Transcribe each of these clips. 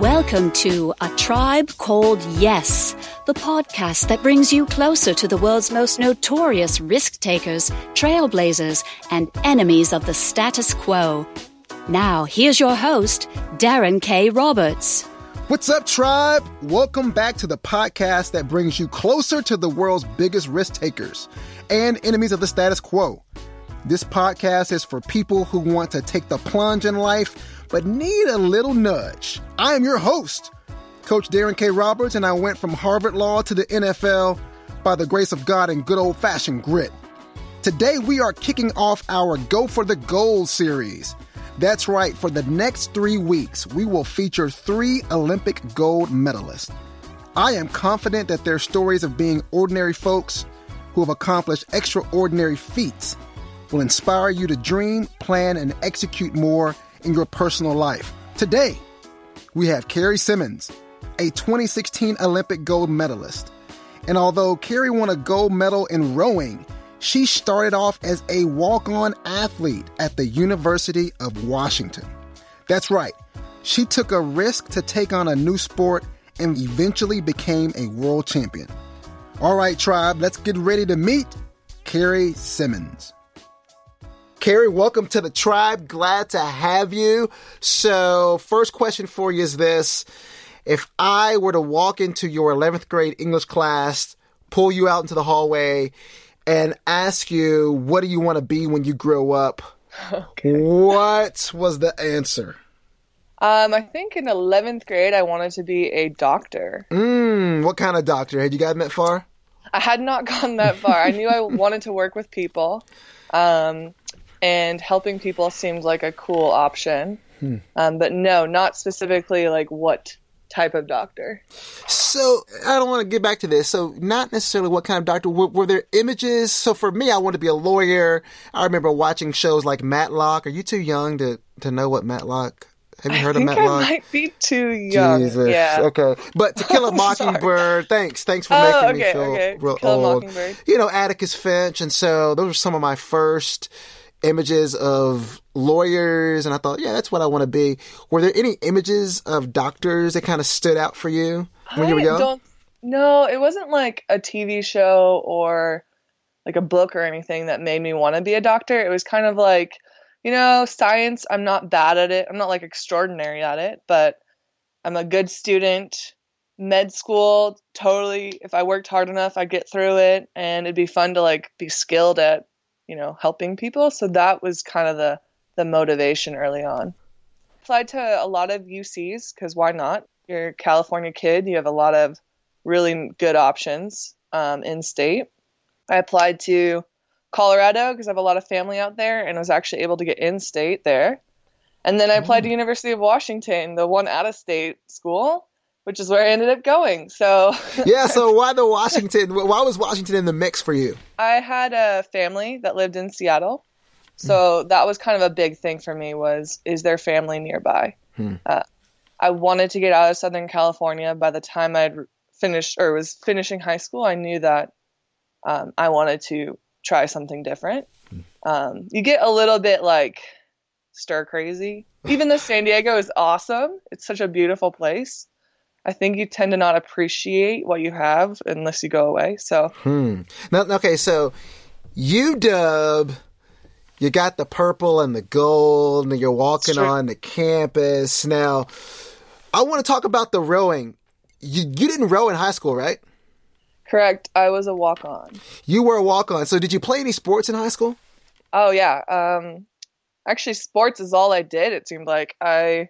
Welcome to A Tribe Called Yes, the podcast that brings you closer to the world's most notorious risk takers, trailblazers, and enemies of the status quo. Now, here's your host, Darren K. Roberts. What's up, tribe? Welcome back to the podcast that brings you closer to the world's biggest risk takers and enemies of the status quo. This podcast is for people who want to take the plunge in life but need a little nudge. I am your host, Coach Darren K. Roberts, and I went from Harvard Law to the NFL by the grace of God and good old fashioned grit. Today, we are kicking off our Go for the Gold series. That's right, for the next three weeks, we will feature three Olympic gold medalists. I am confident that their stories of being ordinary folks who have accomplished extraordinary feats will inspire you to dream, plan, and execute more in your personal life. Today, we have Kerry Simmonds, a 2016 Olympic gold medalist. And although Kerry won a gold medal in rowing, she started off as a walk on athlete at the University of Washington. That's right, she took a risk to take on a new sport and eventually became a world champion. All right, tribe, let's get ready to meet Kerry Simmonds. Kerry, welcome to the tribe. Glad to have you. So, first question for you is this. If I were to walk into your 11th grade English class, pull you out into the hallway, and ask you, what do you want to be when you grow up? Okay. What was the answer? Um, I think in 11th grade, I wanted to be a doctor. Mm, what kind of doctor? Had you gotten that far? I had not gone that far. I knew I wanted to work with people. Um, and helping people seemed like a cool option. Hmm. Um, but no, not specifically like what type of doctor. So I don't want to get back to this. So not necessarily what kind of doctor. Were, were, there images? So for me, I wanted to be a lawyer. I remember watching shows like Matlock. Are you too young to to know what Matlock? Have you heard I of Matlock? I might be too young. Jesus. Yeah. Okay. But To Kill a Mockingbird. thanks. Thanks for oh, making okay, me feel okay. real Kill old. You know, Atticus Finch, and so those were some of my first images of lawyers, and I thought, yeah, that's what I want to be. Were there any images of doctors that kind of stood out for you when I you were young? No, it wasn't like a TV show or like a book or anything that made me want to be a doctor. It was kind of like, you know, science, I'm not bad at it. I'm not like extraordinary at it, but I'm a good student. Med school, totally, if I worked hard enough, I'd get through it and it'd be fun to like be skilled at you know, helping people. So that was kind of the the motivation early on. Applied to a lot of UCs because why not? You're a California kid. You have a lot of really good options um, in state. I applied to Colorado because I have a lot of family out there, and I was actually able to get in state there. And then I applied to mm. University of Washington, the one out of state school, which is where I ended up going. So yeah. So why the Washington? Why was Washington in the mix for you? I had a family that lived in Seattle, so mm. that was kind of a big thing for me. Was is there family nearby? Hmm. Uh, I wanted to get out of Southern California. By the time I'd finished or was finishing high school, I knew that um, I wanted to try something different. Hmm. Um, you get a little bit like stir crazy. Even though San Diego is awesome, it's such a beautiful place. I think you tend to not appreciate what you have unless you go away. So, hmm. Now, okay, so you dub, you got the purple and the gold, and you're walking on the campus. Now, I want to talk about the rowing. You you didn't row in high school, right? Correct. I was a walk on. You were a walk on. So, did you play any sports in high school? Oh yeah. Um, actually, sports is all I did. It seemed like I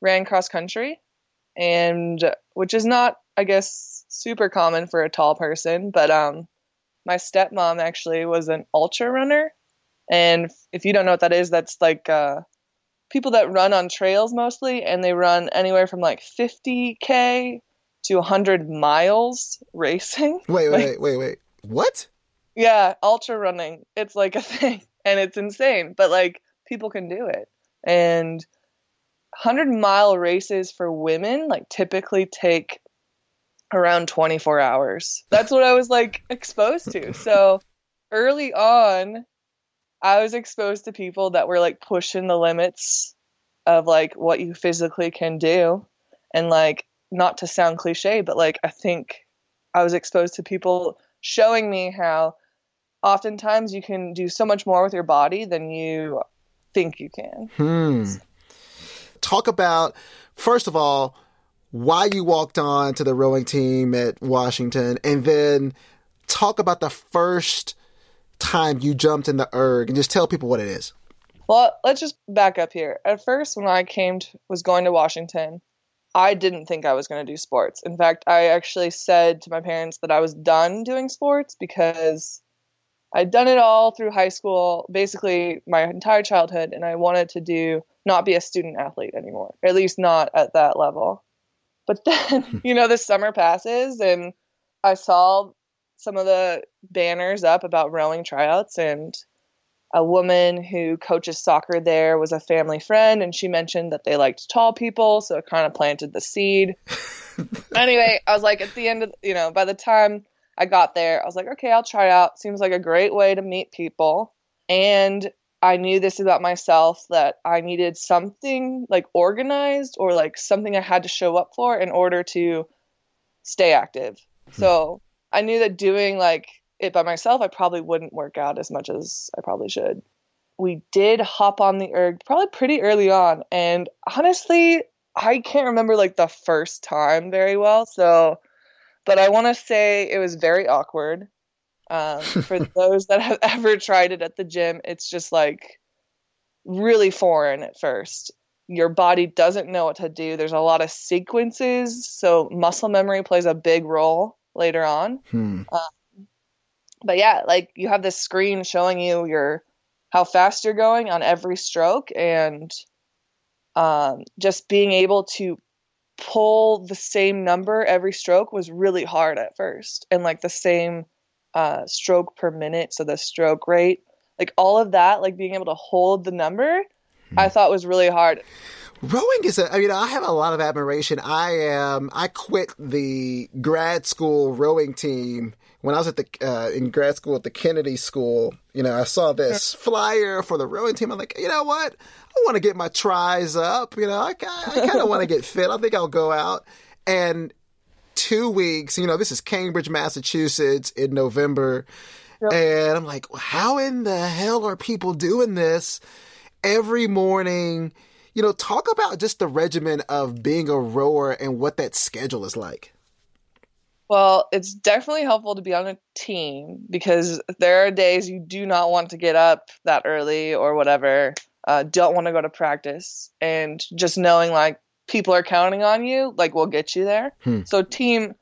ran cross country and which is not, I guess, super common for a tall person. But um, my stepmom actually was an ultra runner, and if you don't know what that is, that's like uh, people that run on trails mostly, and they run anywhere from like 50k to 100 miles racing. Wait, wait, like, wait, wait. What? Yeah, ultra running. It's like a thing, and it's insane, but like people can do it, and 100 mile races for women like typically take around 24 hours. That's what I was like exposed to. So early on, I was exposed to people that were like pushing the limits of like what you physically can do. And like, not to sound cliche, but like, I think I was exposed to people showing me how oftentimes you can do so much more with your body than you think you can. Hmm. Talk about, first of all, why you walked on to the rowing team at Washington, and then talk about the first time you jumped in the erg and just tell people what it is. Well, let's just back up here. At first, when I came to, was going to Washington, I didn't think I was going to do sports. In fact, I actually said to my parents that I was done doing sports because I'd done it all through high school, basically my entire childhood, and I wanted to do not be a student athlete anymore, at least not at that level. But then, you know, the summer passes and I saw some of the banners up about rowing tryouts and a woman who coaches soccer there was a family friend and she mentioned that they liked tall people so it kind of planted the seed. Anyway i was like at the end of you know by the time i got there i was like okay i'll try out. Seems like a great way to meet people. And i knew this about myself that i needed something like organized or like something i had to show up for in order to stay active hmm. so I knew that doing like it by myself, I probably wouldn't work out as much as I probably should. We did hop on the erg probably pretty early on, and honestly, I can't remember like the first time very well. So, but I want to say it was very awkward. Um, for those that have ever tried it at the gym, it's just like really foreign at first. Your body doesn't know what to do. There's a lot of sequences, so muscle memory plays a big role later on. Hmm. Um, but yeah, like you have this screen showing you your how fast you're going on every stroke, and um, just being able to pull the same number every stroke was really hard at first, and like the same uh, stroke per minute, so the stroke rate, like all of that, like being able to hold the number, hmm. I thought was really hard. Rowing is a, I mean, I have a lot of admiration. I am, I quit the grad school rowing team when I was at the, uh, in grad school at the Kennedy School. You know, I saw this flyer for the rowing team. I'm like, you know what? I want to get my tries up. You know, I, I kind of want to get fit. I think I'll go out. And two weeks, you know, this is Cambridge, Massachusetts in November. Yep. And I'm like, how in the hell are people doing this every morning? you know, talk about just the regimen of being a rower and what that schedule is like. Well, it's definitely helpful to be on a team because there are days you do not want to get up that early or whatever, uh, don't want to go to practice. And just knowing like people are counting on you, like we'll get you there. Hmm. So, team,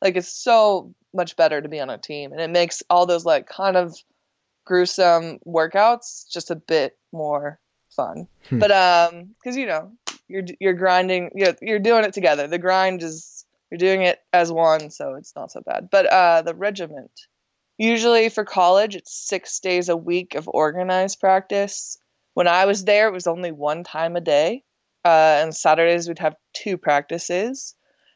like, it's so much better to be on a team. And it makes all those like kind of gruesome workouts just a bit more fun. Hmm. But um, because you know you're you're grinding, you're you're doing it together. The grind is you're doing it as one, so it's not so bad. But uh, the regiment, usually for college, it's six days a week of organized practice. When I was there, it was only one time a day, uh, and Saturdays we'd have two practices.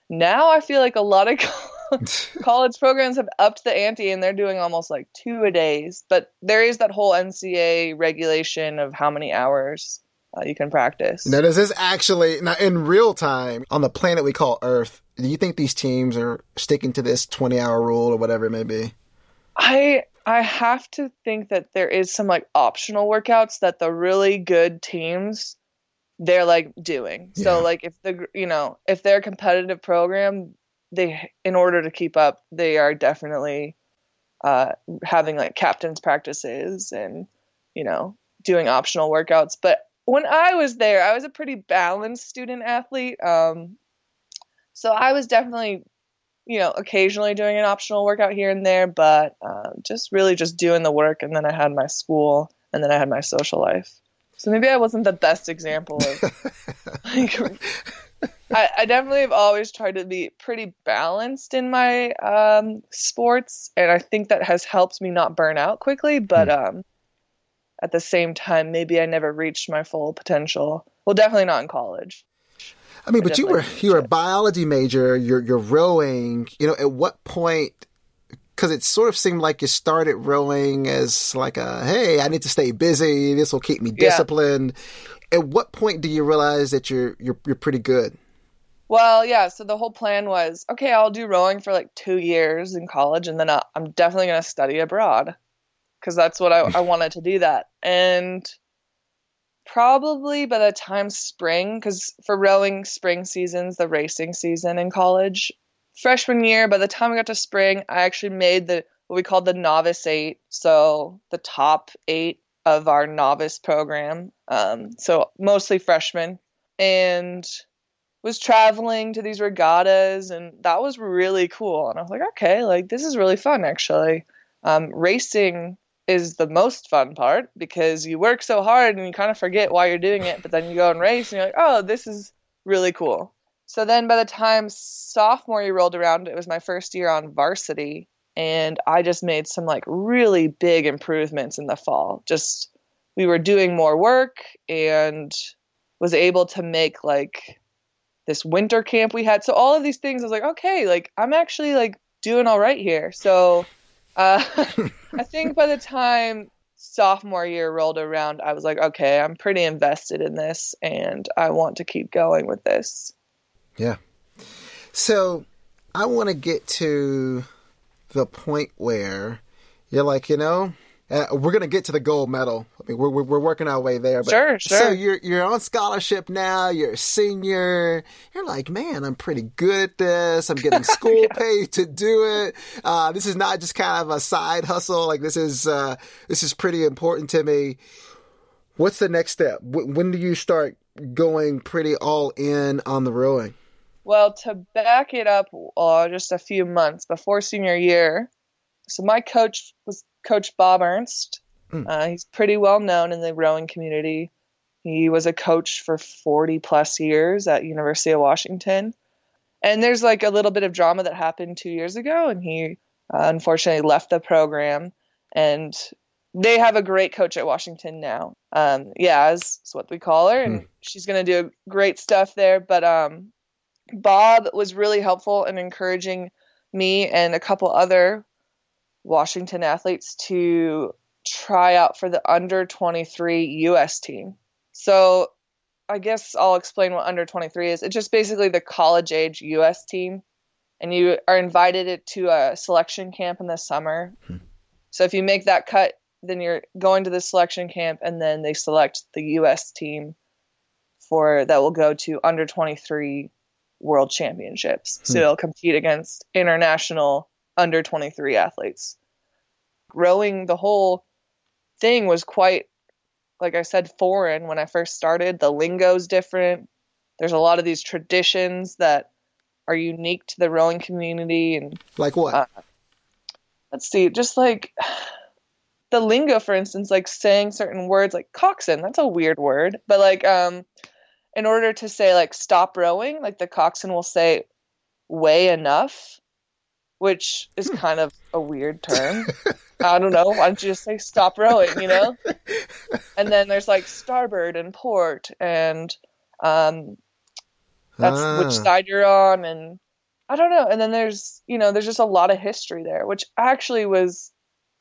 Now I feel like a lot of college programs have upped the ante and they're doing almost like two a days. But there is that whole NCAA regulation of how many hours uh, you can practice. Now, does this actually, now in real time, on the planet we call Earth, do you think these teams are sticking to this 20 hour rule or whatever it may be? I I have to think that there is some like optional workouts that the really good teams they're like doing. Yeah. So like if the you know, if they're a competitive program, they in order to keep up, they are definitely uh, having like captains practices and you know doing optional workouts. But when I was there, I was a pretty balanced student athlete. Um, so I was definitely, you know, occasionally doing an optional workout here and there, but uh, just really just doing the work. And then I had my school, and then I had my social life. So maybe I wasn't the best example of like I, I, definitely have always tried to be pretty balanced in my um, sports, and I think that has helped me not burn out quickly. But mm. um, at the same time, maybe I never reached my full potential. Well, definitely not in college. I mean, I but you were you were a biology major. You're you're rowing. You know, at what point? Because it sort of seemed like you started rowing as like a hey, I need to stay busy. This will keep me disciplined. Yeah. At what point do you realize that you're you're you're pretty good? Well, yeah. So the whole plan was okay, I'll do rowing for like two years in college, and then uh, I'm definitely going to study abroad because that's what I, I wanted to do that. And probably by the time spring, because for rowing, spring season's the racing season in college. Freshman year, by the time I got to spring, I actually made the what we called the novice eight, so the top eight of our novice program. Um, so mostly freshmen, and was traveling to these regattas, and that was really cool. And I was like, okay, like this is really fun actually. Um, racing is the most fun part because you work so hard and you kind of forget why you're doing it, but then you go and race and you're like, oh, this is really cool. So then by the time sophomore year rolled around, it was my first year on varsity and I just made some like really big improvements in the fall. Just we were doing more work and was able to make like this winter camp we had. So all of these things I was like, okay, like I'm actually like doing all right here. So uh, I think by the time sophomore year rolled around, I was like, okay, I'm pretty invested in this and I want to keep going with this. Yeah. So I want to get to the point where you're like, you know, uh, we're gonna get to the gold medal. I mean, we're we're, we're working our way there. But, sure, sure. So you're you're on scholarship now. You're a senior. You're like, man, I'm pretty good at this. I'm getting school yeah. pay to do it. Uh, this is not just kind of a side hustle. Like this is uh, this is pretty important to me. What's the next step? when do you start going pretty all in on the rowing? Well, to back it up, uh, just a few months before senior year, so my coach was Coach Bob Ernst. Mm. Uh, he's pretty well known in the rowing community. He was a coach for 40 plus years at University of Washington. And there's like a little bit of drama that happened two years ago, and he uh, unfortunately left the program. And they have a great coach at Washington now. Um, yeah, is, is what we call her, and mm. she's going to do great stuff there. But um, Bob was really helpful in encouraging me and a couple other Washington athletes to try out for the under 23 US team. So I guess I'll explain what under 23 is. It's just basically the college age US team, and you are invited to a selection camp in the summer. Hmm. So if you make that cut, then you're going to the selection camp, and then they select the US team for that will go to under 23 world championships. Hmm. So they'll compete against international under 23 athletes. Rowing the whole thing was quite, like I said, foreign when I first started. The lingo's different. There's a lot of these traditions that are unique to the rowing community. And like what? Uh, let's see, just like the lingo, for instance, like saying certain words, like coxswain. That's a weird word, but like um, in order to say like stop rowing, like the coxswain will say weigh enough which is hmm. kind of a weird term. I don't know. Why don't you just say stop rowing, you know? And then there's like starboard and port and um that's ah. which side you're on and I don't know. And then there's you know, there's just a lot of history there, which actually was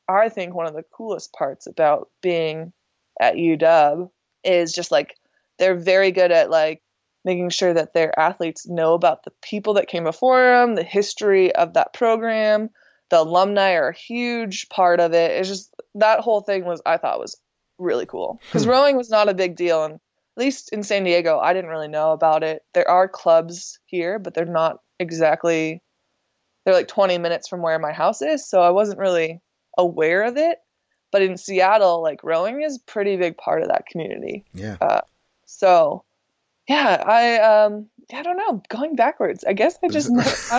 I think one of the coolest parts about being at UW is just like they're very good at like making sure that their athletes know about the people that came before them, the history of that program. The alumni are a huge part of it. It's just that whole thing was I thought was really cool because hmm. rowing was not a big deal, and at least in San Diego, I didn't really know about it. There are clubs here, but they're not exactly. They're like 20 minutes from where my house is, so I wasn't really aware of it. But in Seattle, like rowing is a pretty big part of that community. Yeah. Uh, so yeah, I um I don't know, going backwards. I guess I just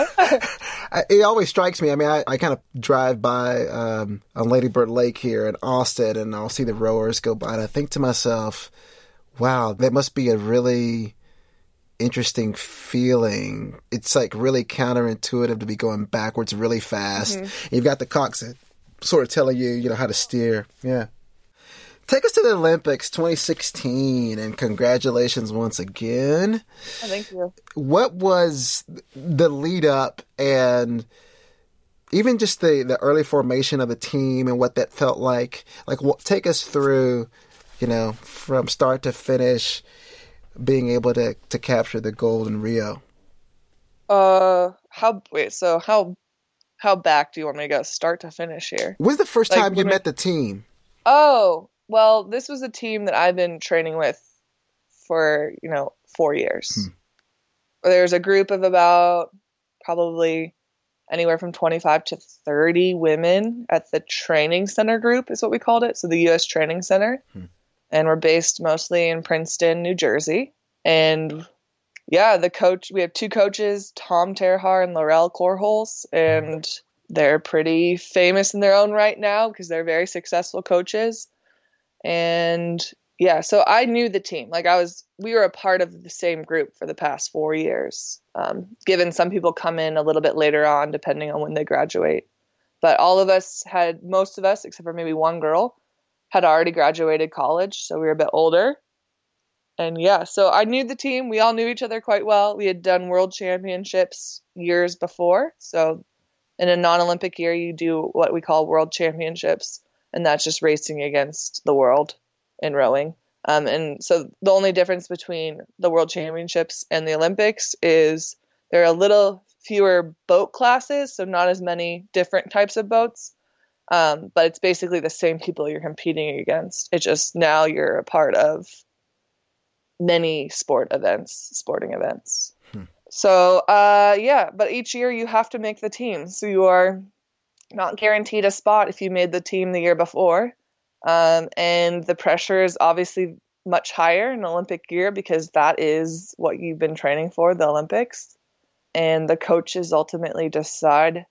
I it always strikes me. I mean, I, I kind of drive by um, on Lady Bird Lake here in Austin, and I'll see the rowers go by, and I think to myself, "Wow, that must be a really interesting feeling. It's like really counterintuitive to be going backwards really fast. Mm-hmm. You've got the coxswain sort of telling you, you know, how to steer. Yeah. Take us to the Olympics 2016 and congratulations once again. Oh, thank you. What was the lead up and even just the, the early formation of the team and what that felt like? Like, what, take us through, you know, from start to finish, being able to, to capture the gold in Rio. Uh, how wait? So how how back do you want me to go? Start to finish here. When's the first Like, time you met the team? Oh, well, this was a team that I've been training with for, you know, four years. Hmm. There's a group of about probably anywhere from 25 to 30 women at the training center group, is what we called it. So the U.S. Training Center. Hmm. And we're based mostly in Princeton, New Jersey. And yeah, the coach, we have two coaches, Tom Terhaar and Laurel Korholz, and they're pretty famous in their own right now because they're very successful coaches. And yeah, so I knew the team. Like I was, we were a part of the same group for the past four years. Um, given some people come in a little bit later on, depending on when they graduate. But all of us had, most of us, except for maybe one girl, had already graduated college. So we were a bit older. And yeah, so I knew the team. We all knew each other quite well. We had done world championships years before. So in a non Olympic year, you do what we call world championships, and that's just racing against the world in rowing. Um, and so the only difference between the world championships and the Olympics is there are a little fewer boat classes, so not as many different types of boats. Um, but it's basically the same people you're competing against. It's just now you're a part of many sport events, sporting events. So, uh, yeah, but each year you have to make the team. So you are not guaranteed a spot if you made the team the year before. Um, and the pressure is obviously much higher in Olympic year because that is what you've been training for, the Olympics. And the coaches ultimately decide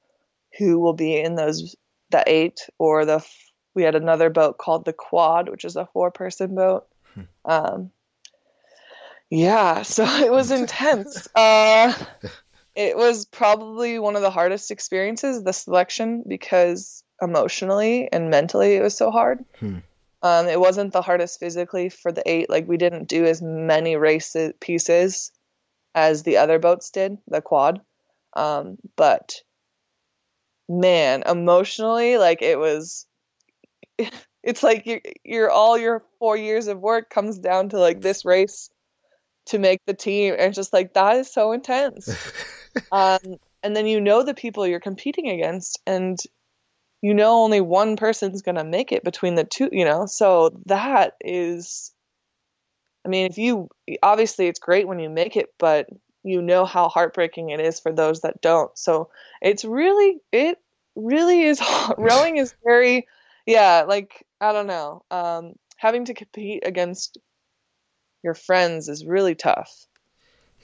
who will be in those the eight or the f- we had another boat called the quad, which is a four person boat. Um, yeah, so it was intense. Uh, it was probably one of the hardest experiences, the selection, because emotionally and mentally it was so hard. Um, it wasn't the hardest physically for the eight. Like we didn't do as many race pieces as the other boats did, the quad. Um, but man, emotionally, like it was. It's like you're, you're all your four years of work comes down to like this race to make the team, and it's just like that is so intense. um, and then you know the people you're competing against, and you know only one person's gonna make it between the two. You know, so that is. I mean, if you obviously it's great when you make it, but you know how heartbreaking it is for those that don't. So it's really it really is rowing is very yeah like I don't know um, having to compete against your friends is really tough.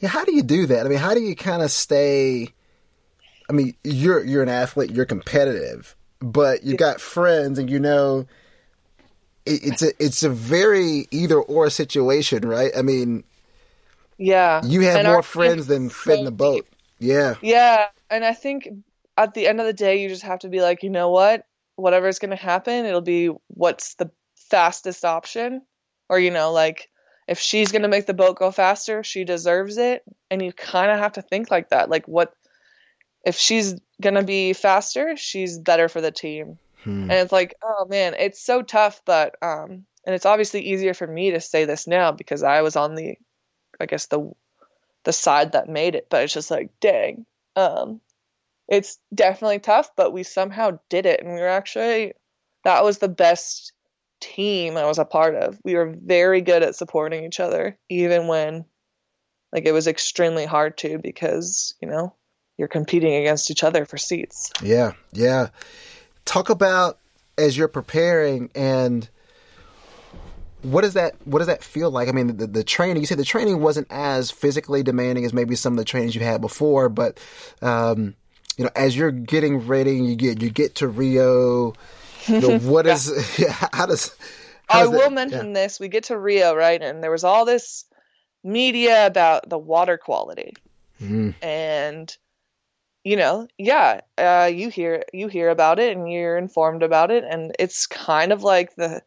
Yeah, how do you do that? I mean, how do you kind of stay? I mean, you're you're an athlete, you're competitive, but you got friends, and you know, it, it's a it's a very either or situation, right? I mean, Yeah, you have And more friends than fit in the boat. Yeah, Yeah, and I think at the end of the day, you just have to be like, you know what? Whatever's going to happen, it'll be what's the fastest option. Or, you know, like if she's going to make the boat go faster, she deserves it. And you kind of have to think like that. Like, what if she's going to be faster? She's better for the team. And it's like, oh man, it's so tough. But, um, and it's obviously easier for me to say this now because I was on the, I guess, the, the side that made it. But it's just like, dang. Um, it's definitely tough, but we somehow did it, and we were actually that was the best team I was a part of. We were very good at supporting each other, even when like it was extremely hard to because you know you're competing against each other for seats. yeah, yeah. Talk about as you're preparing and what does that what does that feel like? I mean, the, the training. You said the training wasn't as physically demanding as maybe some of the trainings you've had before, but um, you know, as you're getting ready, you get you get to Rio. Know, what is how does how I does that- will mention this. We get to Rio, right? And there was all this media about the water quality. And you know, yeah, uh, you hear you hear about it and you're informed about it and it's kind of like the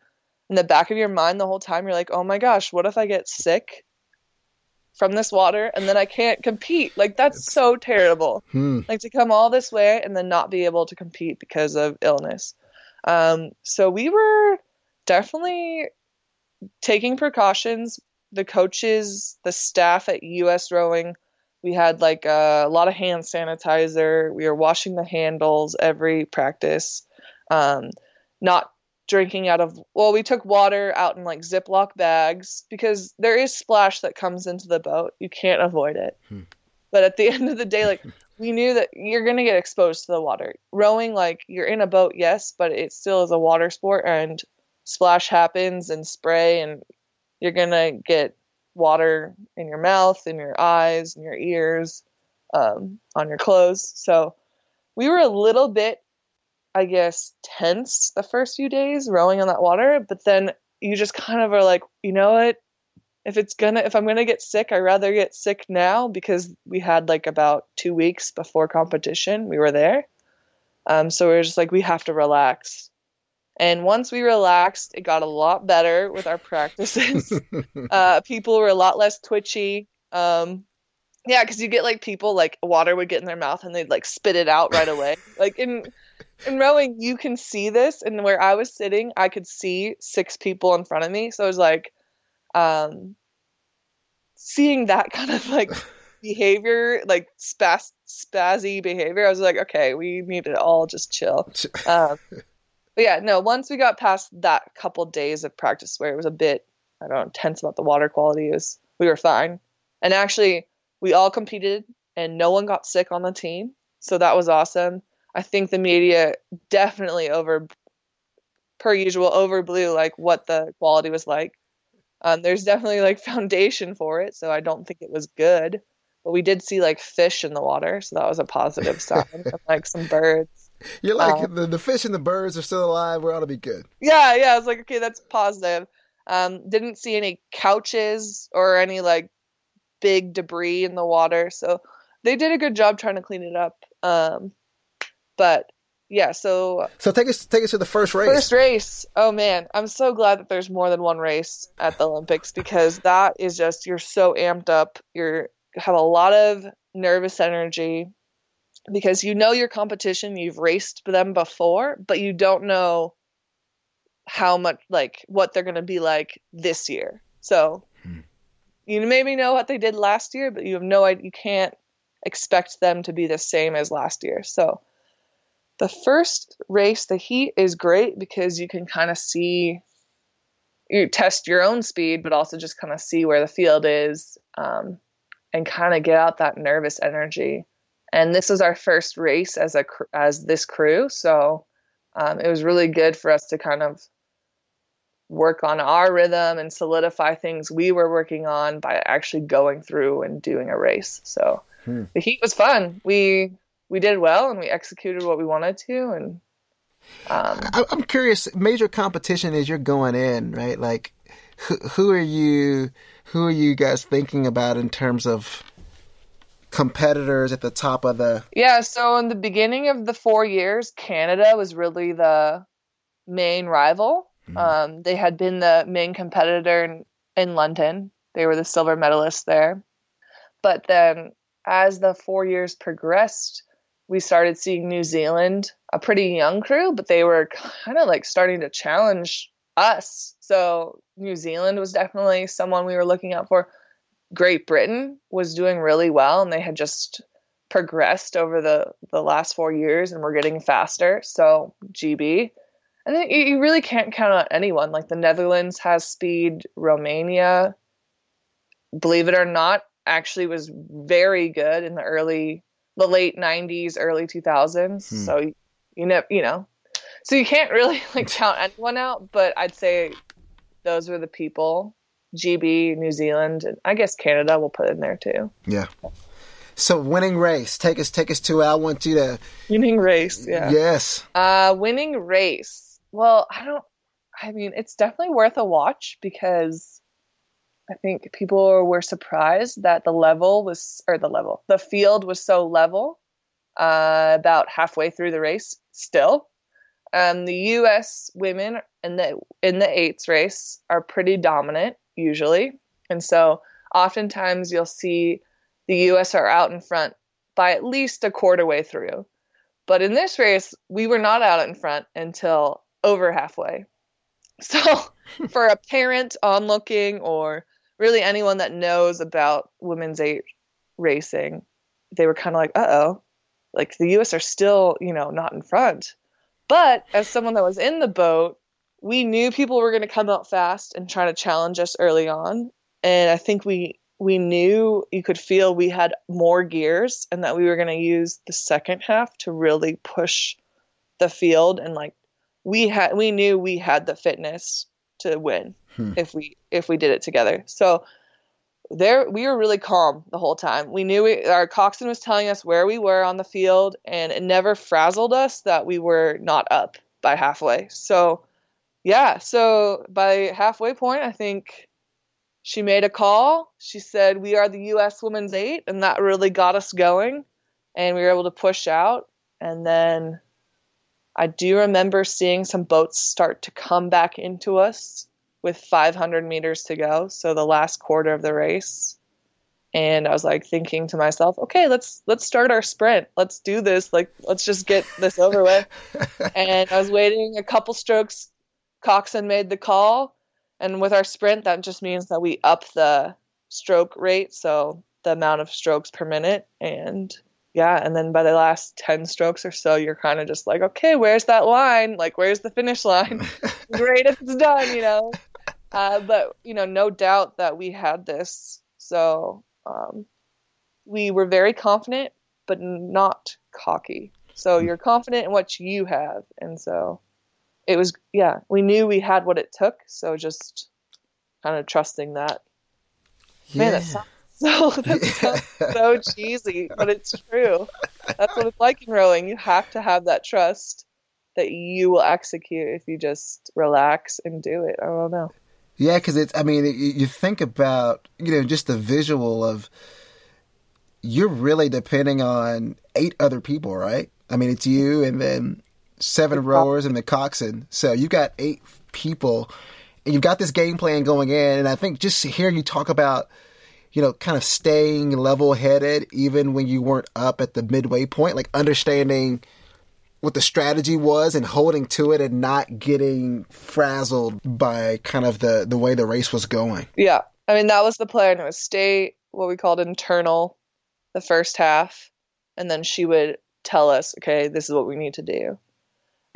in the back of your mind the whole time you're like, "Oh my gosh, what if I get sick from this water and then I can't compete?" Like that's so terrible. Like to come all this way and then not be able to compete because of illness. Um, so we were definitely taking precautions. The coaches, the staff at US Rowing We had like a lot of hand sanitizer. We were washing the handles every practice. Um, not drinking out of well, we took water out in like Ziploc bags because there is splash that comes into the boat. You can't avoid it. Hmm. But at the end of the day, like we knew that you're gonna get exposed to the water. Rowing, like you're in a boat, yes, but it still is a water sport and splash happens and spray and you're gonna get water in your mouth, in your eyes, in your ears, um, on your clothes. So we were a little bit, I guess, tense the first few days rowing on that water, but then you just kind of are like, you know what? If it's gonna, if I'm gonna get sick, I'd rather get sick now because we had like about two weeks before competition. We were there. Um, so we are just like, we have to relax. And once we relaxed, it got a lot better with our practices. uh, people were a lot less twitchy. Um, yeah, because you get like people like water would get in their mouth and they'd like spit it out right away. like in in rowing, you can see this, and where I was sitting, I could see six people in front of me. So it was like, um, seeing that kind of like behavior, like spaz spazzy behavior. I was like, okay, we need to all just chill. Um, but yeah, no, once we got past that couple days of practice where it was a bit, I don't know, tense about the water quality, is we were fine. And actually, we all competed and no one got sick on the team. So that was awesome. I think the media definitely over, per usual, overblew like what the quality was like. Um, there's definitely like foundation for it, so I don't think it was good. But we did see like fish in the water, so that was a positive sign, and, like some birds. You're like um, the, the fish and the birds are still alive. We ought to be good. Yeah, yeah. I was like, okay, that's positive. Um, didn't see any couches or any like big debris in the water, so they did a good job trying to clean it up. Um, but yeah, so so take us take us to the first race. First race. Oh man, I'm so glad that there's more than one race at the Olympics because that is just you're so amped up. You're have a lot of nervous energy because you know your competition, you've raced them before, but you don't know how much like what they're going to be like this year. So hmm. you maybe know what they did last year, but you have no idea. You can't expect them to be the same as last year. So the first race, the heat, is great because you can kind of see, you test your own speed, but also just kind of see where the field is um, and kind of get out that nervous energy. And this was our first race as a as this crew so um, it was really good for us to kind of work on our rhythm and solidify things we were working on by actually going through and doing a race so. Hmm. the heat was fun. We we did well and we executed what we wanted to and um, i'm curious major competition is you're going in right? Like who, who are you who are you guys thinking about in terms of competitors at the top of the yeah so in the beginning of the four years canada was really the main rival. Mm-hmm. um, they had been the main competitor in, in london. They were the silver medalists there. But then as the four years progressed we started seeing new zealand a pretty young crew but they were kind of like starting to challenge us so new zealand was definitely someone we were looking out for Great Britain was doing really well and they had just progressed over the, the last four years and were getting faster. So GB. And then you really can't count on anyone. Like the Netherlands has speed, Romania, believe it or not, actually was very good in the early the late 90s, early 2000s. Hmm. So you know, you know. So you can't really like count anyone out, but I'd say those were the people GB, New Zealand, and I guess Canada will put in there too. Yeah. So winning race, take us take us to. I want you to winning race. Yeah. Yes. Uh, winning race. Well, I don't. I mean, it's definitely worth a watch because I think people were surprised that the level was, or the level, the field was so level. Uh, about halfway through the race, still, um, the U.S. women in the in the eights race are pretty dominant usually. And so oftentimes you'll see the US are out in front by at least a quarter way through. But in this race, we were not out in front until over halfway. So for a parent onlooking or really anyone that knows about women's eight racing, they were kind of like, uh oh, like the US are still, you know, not in front. But as someone that was in the boat, we knew people were going to come out fast and try to challenge us early on. And I think we we knew you could feel we had more gears and that we were going to use the second half to really push the field and like we had we knew we had the fitness to win hmm. if we if we did it together. So there we were really calm the whole time. We knew we, our coxswain was telling us where we were on the field and it never frazzled us that we were not up by halfway. So yeah, so by halfway point I think she made a call. She said we are the US Women's 8 and that really got us going and we were able to push out and then I do remember seeing some boats start to come back into us with 500 meters to go, so the last quarter of the race. And I was like thinking to myself, okay, let's let's start our sprint. Let's do this. Like let's just get this over with. and I was waiting a couple strokes. Coxswain made the call, and with our sprint, that just means that we up the stroke rate, so the amount of strokes per minute. And yeah, and then by the last 10 strokes or so, you're kind of just like, okay, where's that line? Like, where's the finish line? Great if it's done, you know? Uh, but, you know, no doubt that we had this. So um, we were very confident, but not cocky. So hmm. you're confident in what you have. And so it was, yeah, we knew we had what it took. So just kind of trusting that. Yeah. Man, that sounds so that's so, so cheesy, but it's true. That's what it's like in rowing. You have to have that trust that you will execute if you just relax and do it. I don't know. Yeah, because it's. I mean, you think about you know just the visual of you're really depending on eight other people, right? I mean, it's you and then seven rowers and the coxswain. So you've got eight people, and you've got this game plan going in. And I think just hearing you talk about you know, kind of staying level headed even when you weren't up at the midway point, like understanding what the strategy was and holding to it and not getting frazzled by kind of the, the way the race was going. Yeah. I mean, that was the plan. It was stay what we called internal the first half, and then she would tell us, okay, this is what we need to do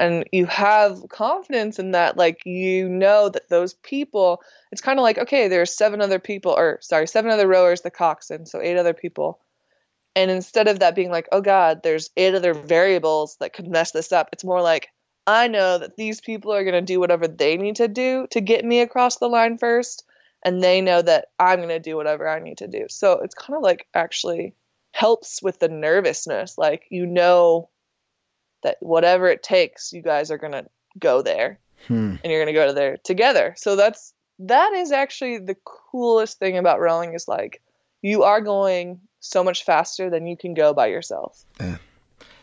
and you have confidence in that like you know that those people it's kind of like okay there's seven other people or sorry seven other rowers the coxswain so eight other people. And instead of that being like oh god there's eight other variables that could mess this up it's more like i know that these people are going to do whatever they need to do to get me across the line first and they know that i'm going to do whatever i need to do. So it's kind of like actually helps with the nervousness like you know that whatever it takes, you guys are going to go there hmm. and you're going to go to there together. So that's that is actually the coolest thing about rowing is like you are going so much faster than you can go by yourself. Yeah.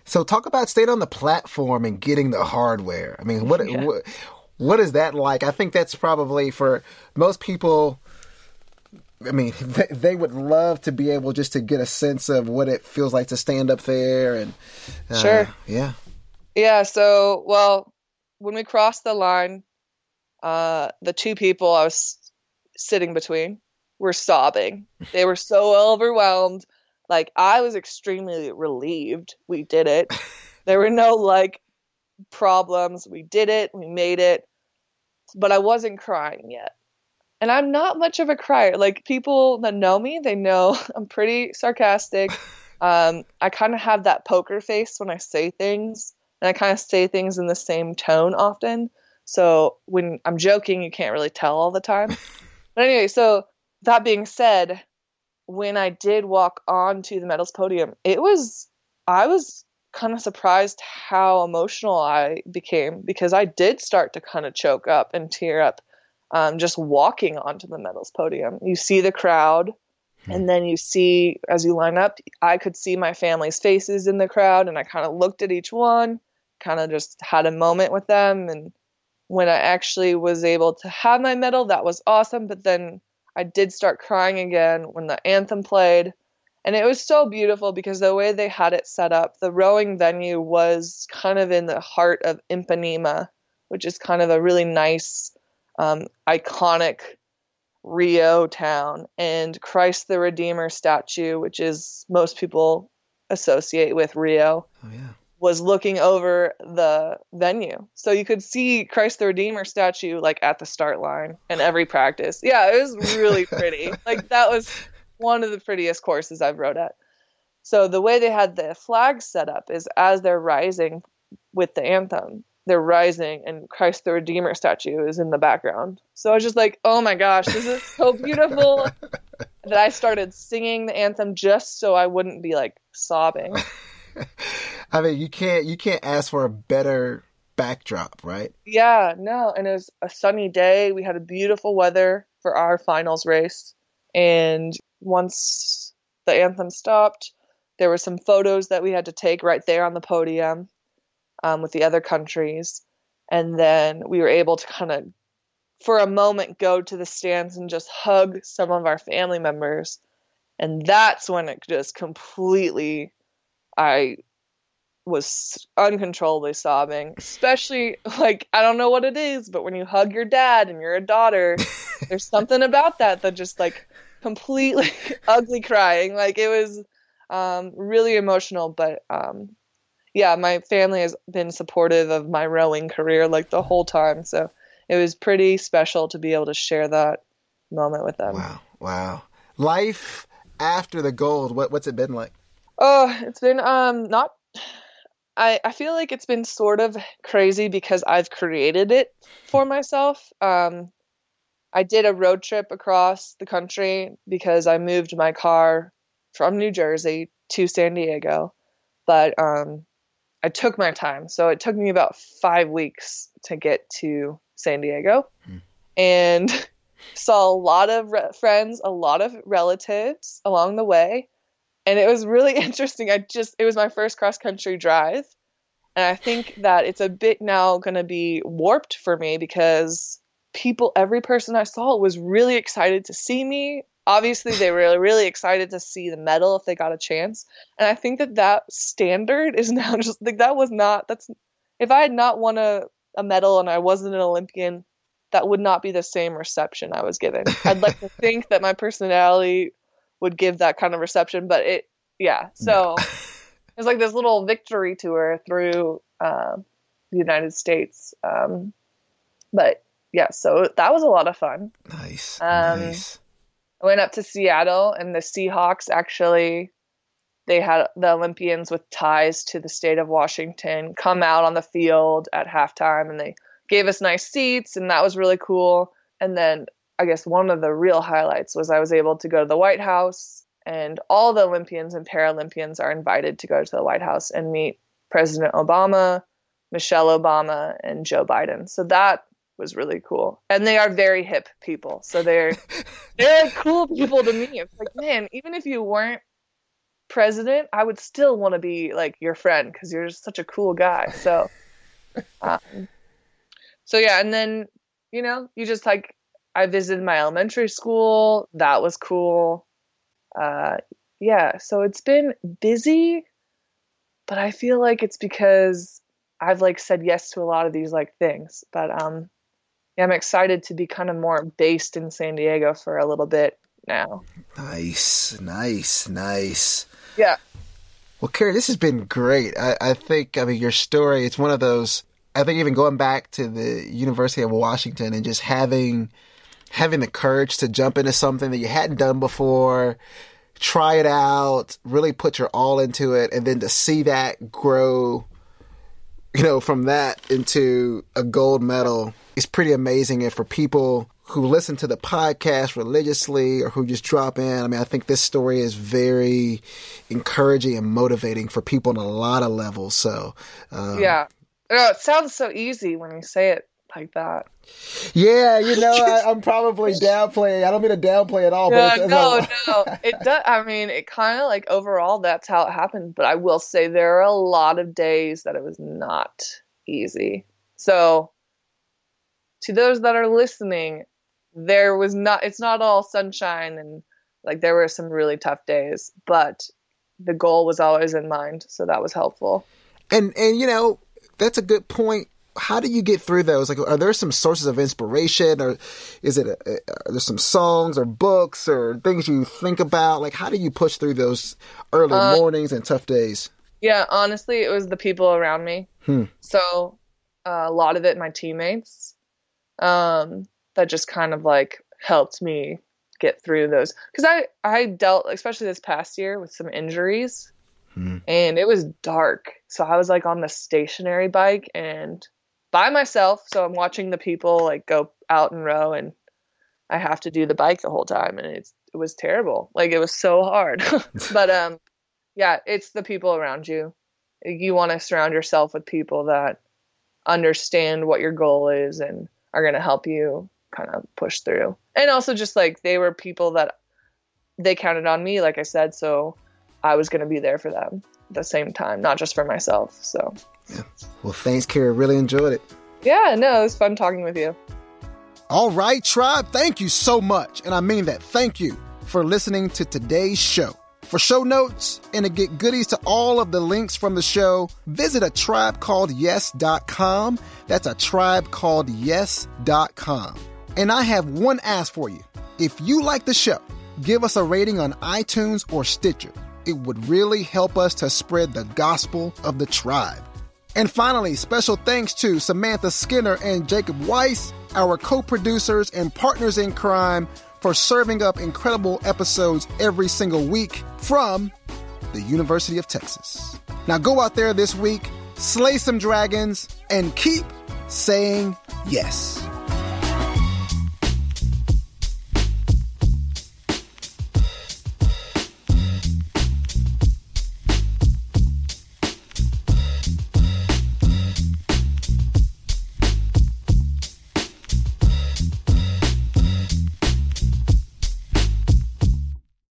So talk about staying on the platform and getting the hardware. I mean, what yeah. what, what is that like? I think that's probably for most people I mean, they, they, would love to be able just to get a sense of what it feels like to stand up there and uh, sure, yeah, yeah. So, well, when we crossed the line, uh, the two people I was sitting between were sobbing. They were so overwhelmed. Like I was extremely relieved we did it. There were no like problems. We did it. We made it. But I wasn't crying yet. And I'm not much of a crier. Like people that know me, they know I'm pretty sarcastic. Um, I kind of have that poker face when I say things and I kind of say things in the same tone often. So when I'm joking, you can't really tell all the time. but anyway, so that being said, when I did walk onto the medals podium, it was I was kind of surprised how emotional I became because I did start to kind of choke up and tear up um, just walking onto the medals podium. You see the crowd, hmm. and then you see as you line up, I could see my family's faces in the crowd, and I kind of looked at each one, kind of just had a moment with them and when I actually was able to have my medal, that was awesome. But then I did start crying again when the anthem played. And it was so beautiful because the way they had it set up, the rowing venue was kind of in the heart of Ipanema, which is kind of a really nice, um, iconic Rio town, and Christ the Redeemer statue, which is most people associate with Rio. Oh yeah. Was looking over the venue. So you could see Christ the Redeemer statue like at the start line in every practice. Yeah, it was really pretty. like that was one of the prettiest courses I've rode at. So the way they had the flags set up is as they're rising with the anthem, they're rising and Christ the Redeemer statue is in the background. So I was just like, oh my gosh, this is so beautiful that I started singing the anthem just so I wouldn't be like sobbing. I mean, you can't you can't ask for a better backdrop, right? Yeah, no, and it was a sunny day. We had a beautiful weather for our finals race, and once the anthem stopped, there were some photos that we had to take right there on the podium um, with the other countries. And then we were able to kind of, for a moment, go to the stands and just hug some of our family members. And that's when it just completely, I was uncontrollably sobbing, especially like, I don't know what it is, but when you hug your dad and you're a daughter, there's something about that that just like completely ugly crying. Like it was um, really emotional, but um, yeah, my family has been supportive of my rowing career like the whole time. So it was pretty special to be able to share that moment with them. Wow. Wow. Life after the gold, what, what's it been like? Oh, it's been um not I, I feel like it's been sort of crazy because I've created it for myself. Um, I did a road trip across the country because I moved my car from New Jersey to San Diego. But um, I took my time. So it took me about five weeks to get to San Diego mm. and saw a lot of re- friends, a lot of relatives along the way. And it was really interesting. I just, it was my first cross country drive. And I think that it's a bit now going to be warped for me because people, every person I saw was really excited to see me obviously they were really excited to see the medal if they got a chance and i think that that standard is now just like that was not that's if i had not won a, a medal and i wasn't an olympian that would not be the same reception i was given i'd like to think that my personality would give that kind of reception but it yeah so it's like this little victory tour through uh, the united states um, but yeah so that was a lot of fun. Nice um, nice. I went up to Seattle, and the Seahawks actually they had the Olympians with ties to the state of Washington come out on the field at halftime, and they gave us nice seats, and that was really cool. And then I guess one of the real highlights was I was able to go to the White House, and all the Olympians and Paralympians are invited to go to the White House and meet President Obama, Michelle Obama, and Joe Biden. So that was really cool. And they are very hip people. So they're they're cool people to me. It's like, man, even if you weren't president, I would still want to be like your friend because you're just such a cool guy. So um, so yeah, and then you know, you just like I visited my elementary school. That was cool. Uh yeah, so it's been busy, but I feel like it's because I've like said yes to a lot of these like things. But um yeah, I'm excited to be kind of more based in San Diego for a little bit now. Nice, nice, nice. Yeah. Well, Kerry, this has been great. I, I think, I mean, your story, it's one of those, I think even going back to the University of Washington and just having, having the courage to jump into something that you hadn't done before, try it out, really put your all into it, and then to see that grow, you know, from that into a gold medal is pretty amazing. And for people who listen to the podcast religiously or who just drop in, I mean, I think this story is very encouraging and motivating for people on a lot of levels. So, um, yeah. Oh, it sounds so easy when you say it like that. Yeah, you know, I, am probably downplaying. I don't mean to downplay at all. but no, no, it does. I mean, it kind of like overall, that's how it happened. But I will say there are a lot of days that it was not easy. So to those that are listening, there was not it's not all sunshine and like there were some really tough days, but the goal was always in mind, so that was helpful. And and you know, that's a good point how do you get through those? Like, are there some sources of inspiration, or is it? Are there some songs or books or things you think about? Like, how do you push through those early uh, mornings and tough days? Yeah, honestly, it was the people around me. Hmm. So uh, a lot of it, my teammates, um, that just kind of like helped me get through those because I I dealt especially this past year with some injuries hmm. and it was dark so I was like on the stationary bike and by myself so I'm watching the people like go out and row and I have to do the bike the whole time and it's it was terrible like it was so hard but um yeah it's the people around you you want to surround yourself with people that understand what your goal is and are going to help you kind of push through. And also just like they were people that they counted on me, like I said, so I was going to be there for them at the same time, not just for myself. So, yeah. Well, thanks, Kerry. Really enjoyed it. Yeah, no, it was fun talking with you. All right, tribe. Thank you so much. And I mean that. Thank you for listening to today's show. For show notes and to get goodies to all of the links from the show, visit a tribe called yes.com. That's a tribe called yes.com. And I have one ask for you. If you like the show, give us a rating on iTunes or Stitcher. It would really help us to spread the gospel of the tribe. And finally, special thanks to Samantha Skinner and Jacob Weiss, our co producers and partners in crime, for serving up incredible episodes every single week from the University of Texas. Now go out there this week, slay some dragons, and keep saying yes.